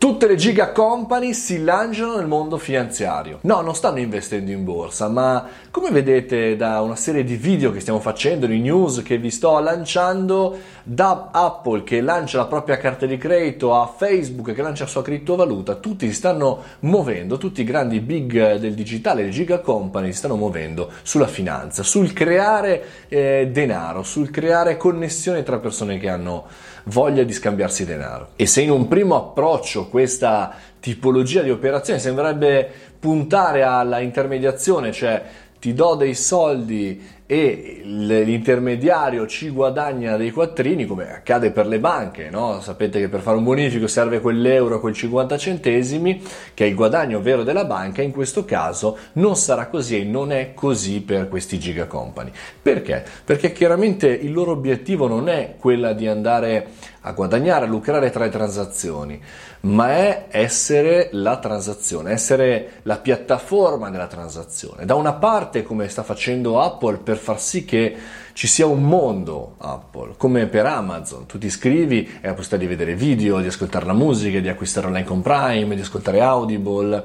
Tutte le giga company si lanciano nel mondo finanziario. No, non stanno investendo in borsa, ma come vedete da una serie di video che stiamo facendo, di news che vi sto lanciando, da Apple che lancia la propria carta di credito a Facebook che lancia la sua criptovaluta, tutti si stanno muovendo, tutti i grandi big del digitale, le giga company si stanno muovendo sulla finanza, sul creare eh, denaro, sul creare connessione tra persone che hanno voglia di scambiarsi denaro. E se in un primo approccio questa tipologia di operazione sembrerebbe puntare alla intermediazione, cioè ti do dei soldi e l'intermediario ci guadagna dei quattrini, come accade per le banche, no? sapete che per fare un bonifico serve quell'euro, quel 50 centesimi, che è il guadagno vero della banca, in questo caso non sarà così e non è così per questi giga company. Perché? Perché chiaramente il loro obiettivo non è quella di andare a guadagnare, a lucrare tra le transazioni, ma è essere la transazione, essere la piattaforma della transazione. Da una parte, come sta facendo Apple, per far sì che ci sia un mondo Apple, come per Amazon, tu ti iscrivi e hai la possibilità di vedere video, di ascoltare la musica, di acquistare online con Prime, di ascoltare Audible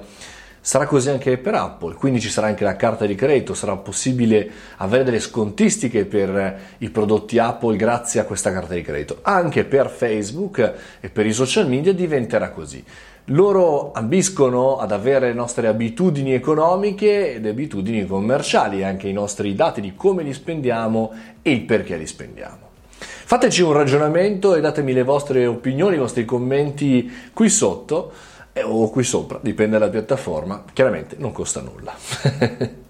Sarà così anche per Apple, quindi ci sarà anche la carta di credito, sarà possibile avere delle scontistiche per i prodotti Apple grazie a questa carta di credito. Anche per Facebook e per i social media diventerà così. Loro ambiscono ad avere le nostre abitudini economiche ed abitudini commerciali, anche i nostri dati di come li spendiamo e il perché li spendiamo. Fateci un ragionamento e datemi le vostre opinioni, i vostri commenti qui sotto o qui sopra, dipende dalla piattaforma, chiaramente non costa nulla.